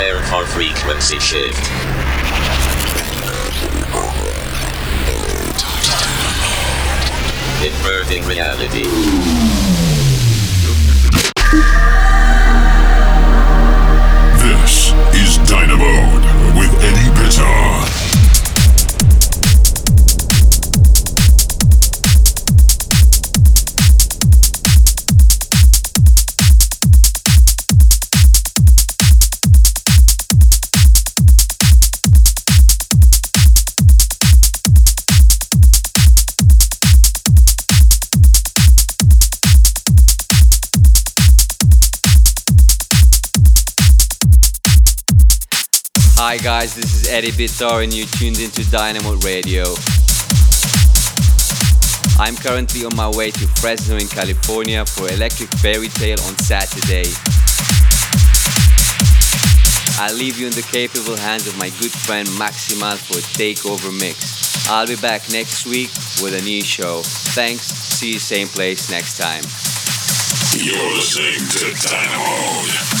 Prepare for frequency shift. Inverting reality. This is Dinamode with Eddie Bitar. Hi guys, this is Eddie Bitar and you tuned into Dynamo Radio. I'm currently on my way to Fresno in California for Electric Fairy Tale on Saturday. I leave you in the capable hands of my good friend Maximal for a takeover mix. I'll be back next week with a new show. Thanks, see you same place next time. You're listening to Dinamode.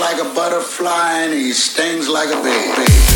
like a butterfly and he stings like a bee.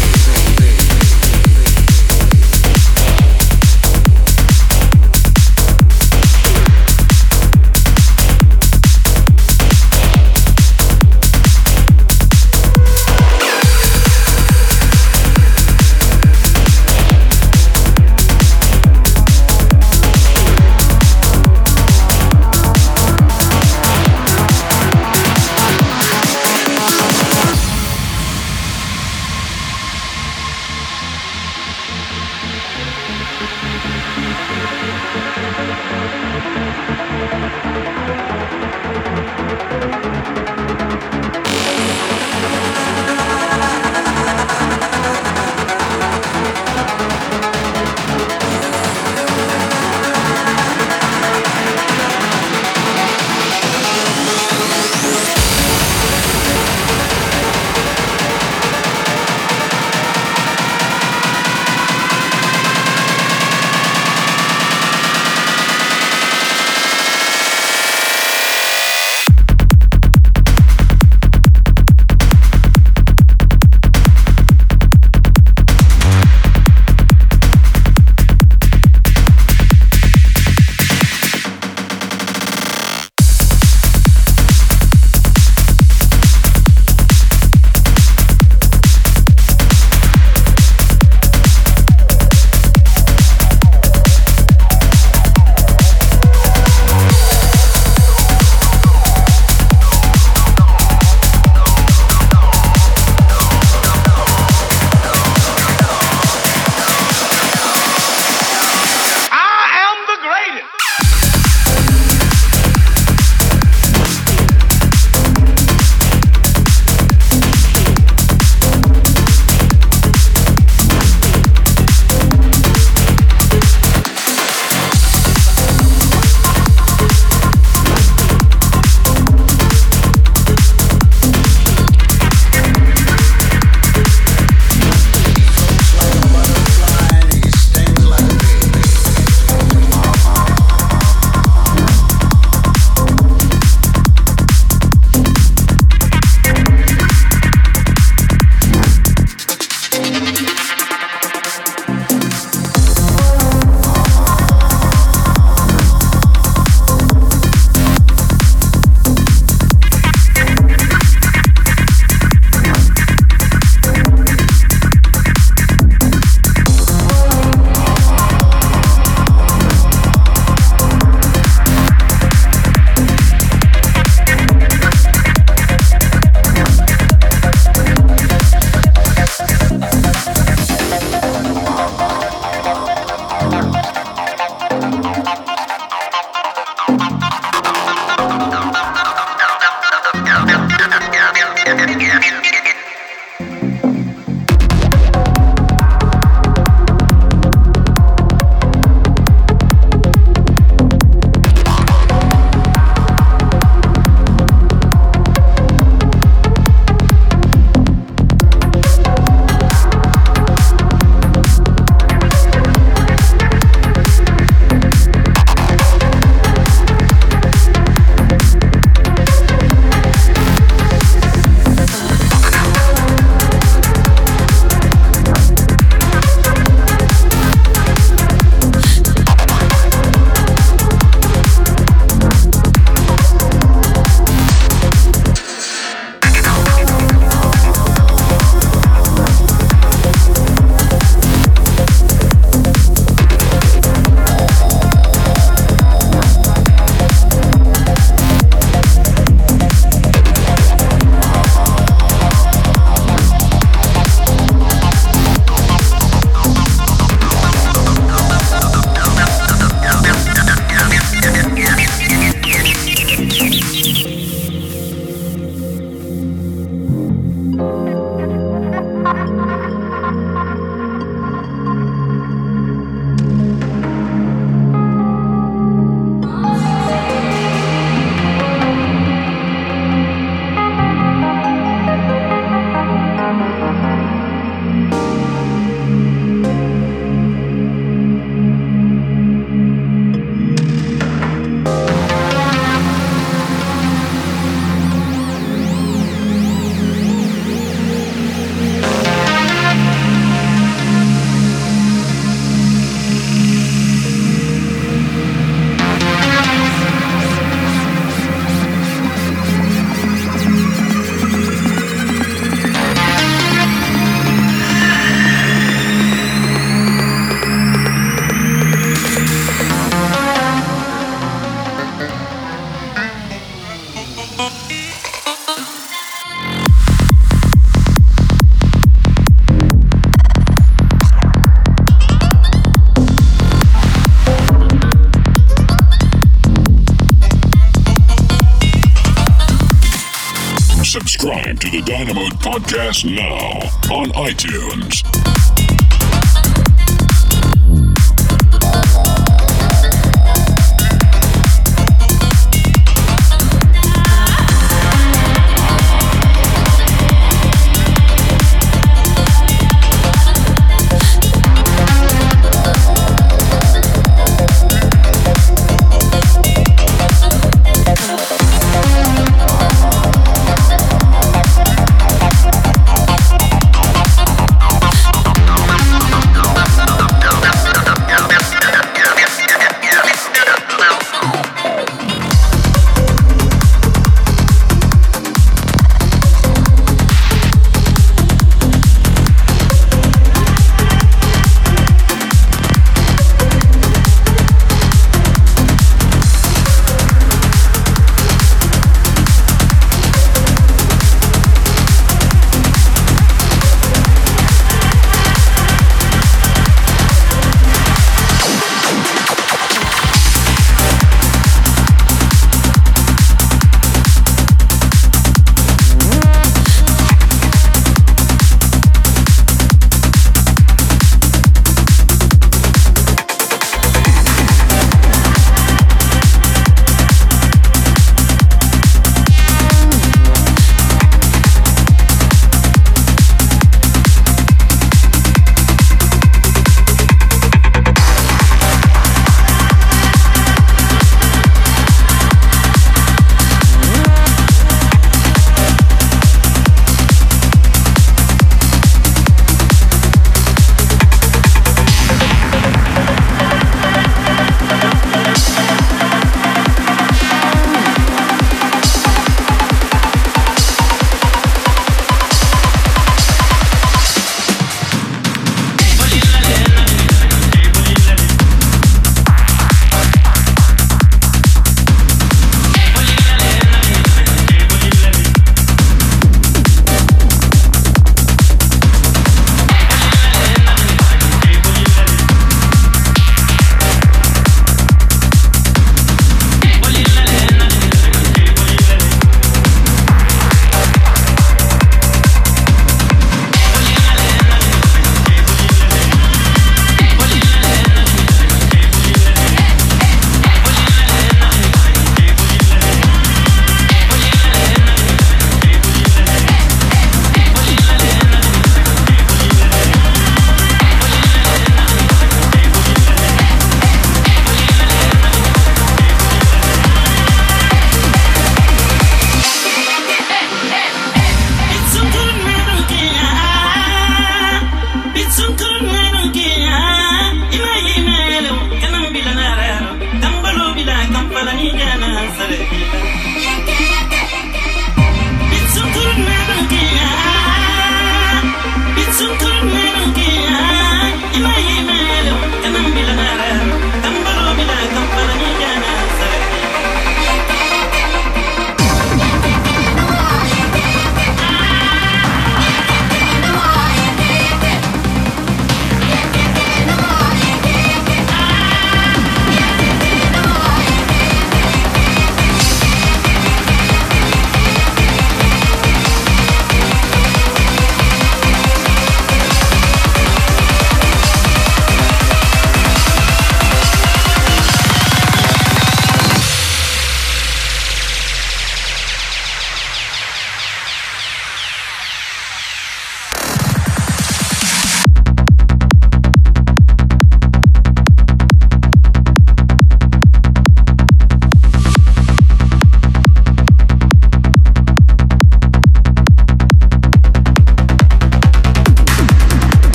Subscribe to the Dinamode Podcast now on iTunes.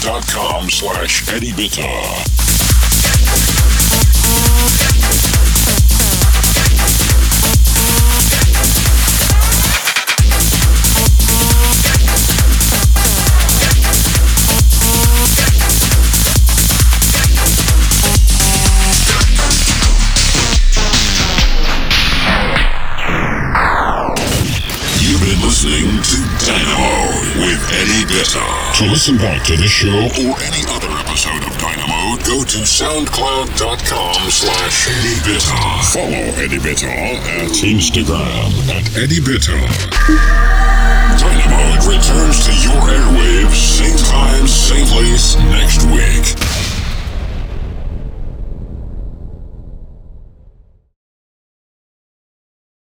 soundcloud.com slash Eddie Bitar. listen back to this show or any other episode of Dinamode, go to soundcloud.com slash Eddie Bitar. Follow Eddie Bitar at Instagram at Eddie Bitar. Dinamode returns to your airwaves same time, same place next week.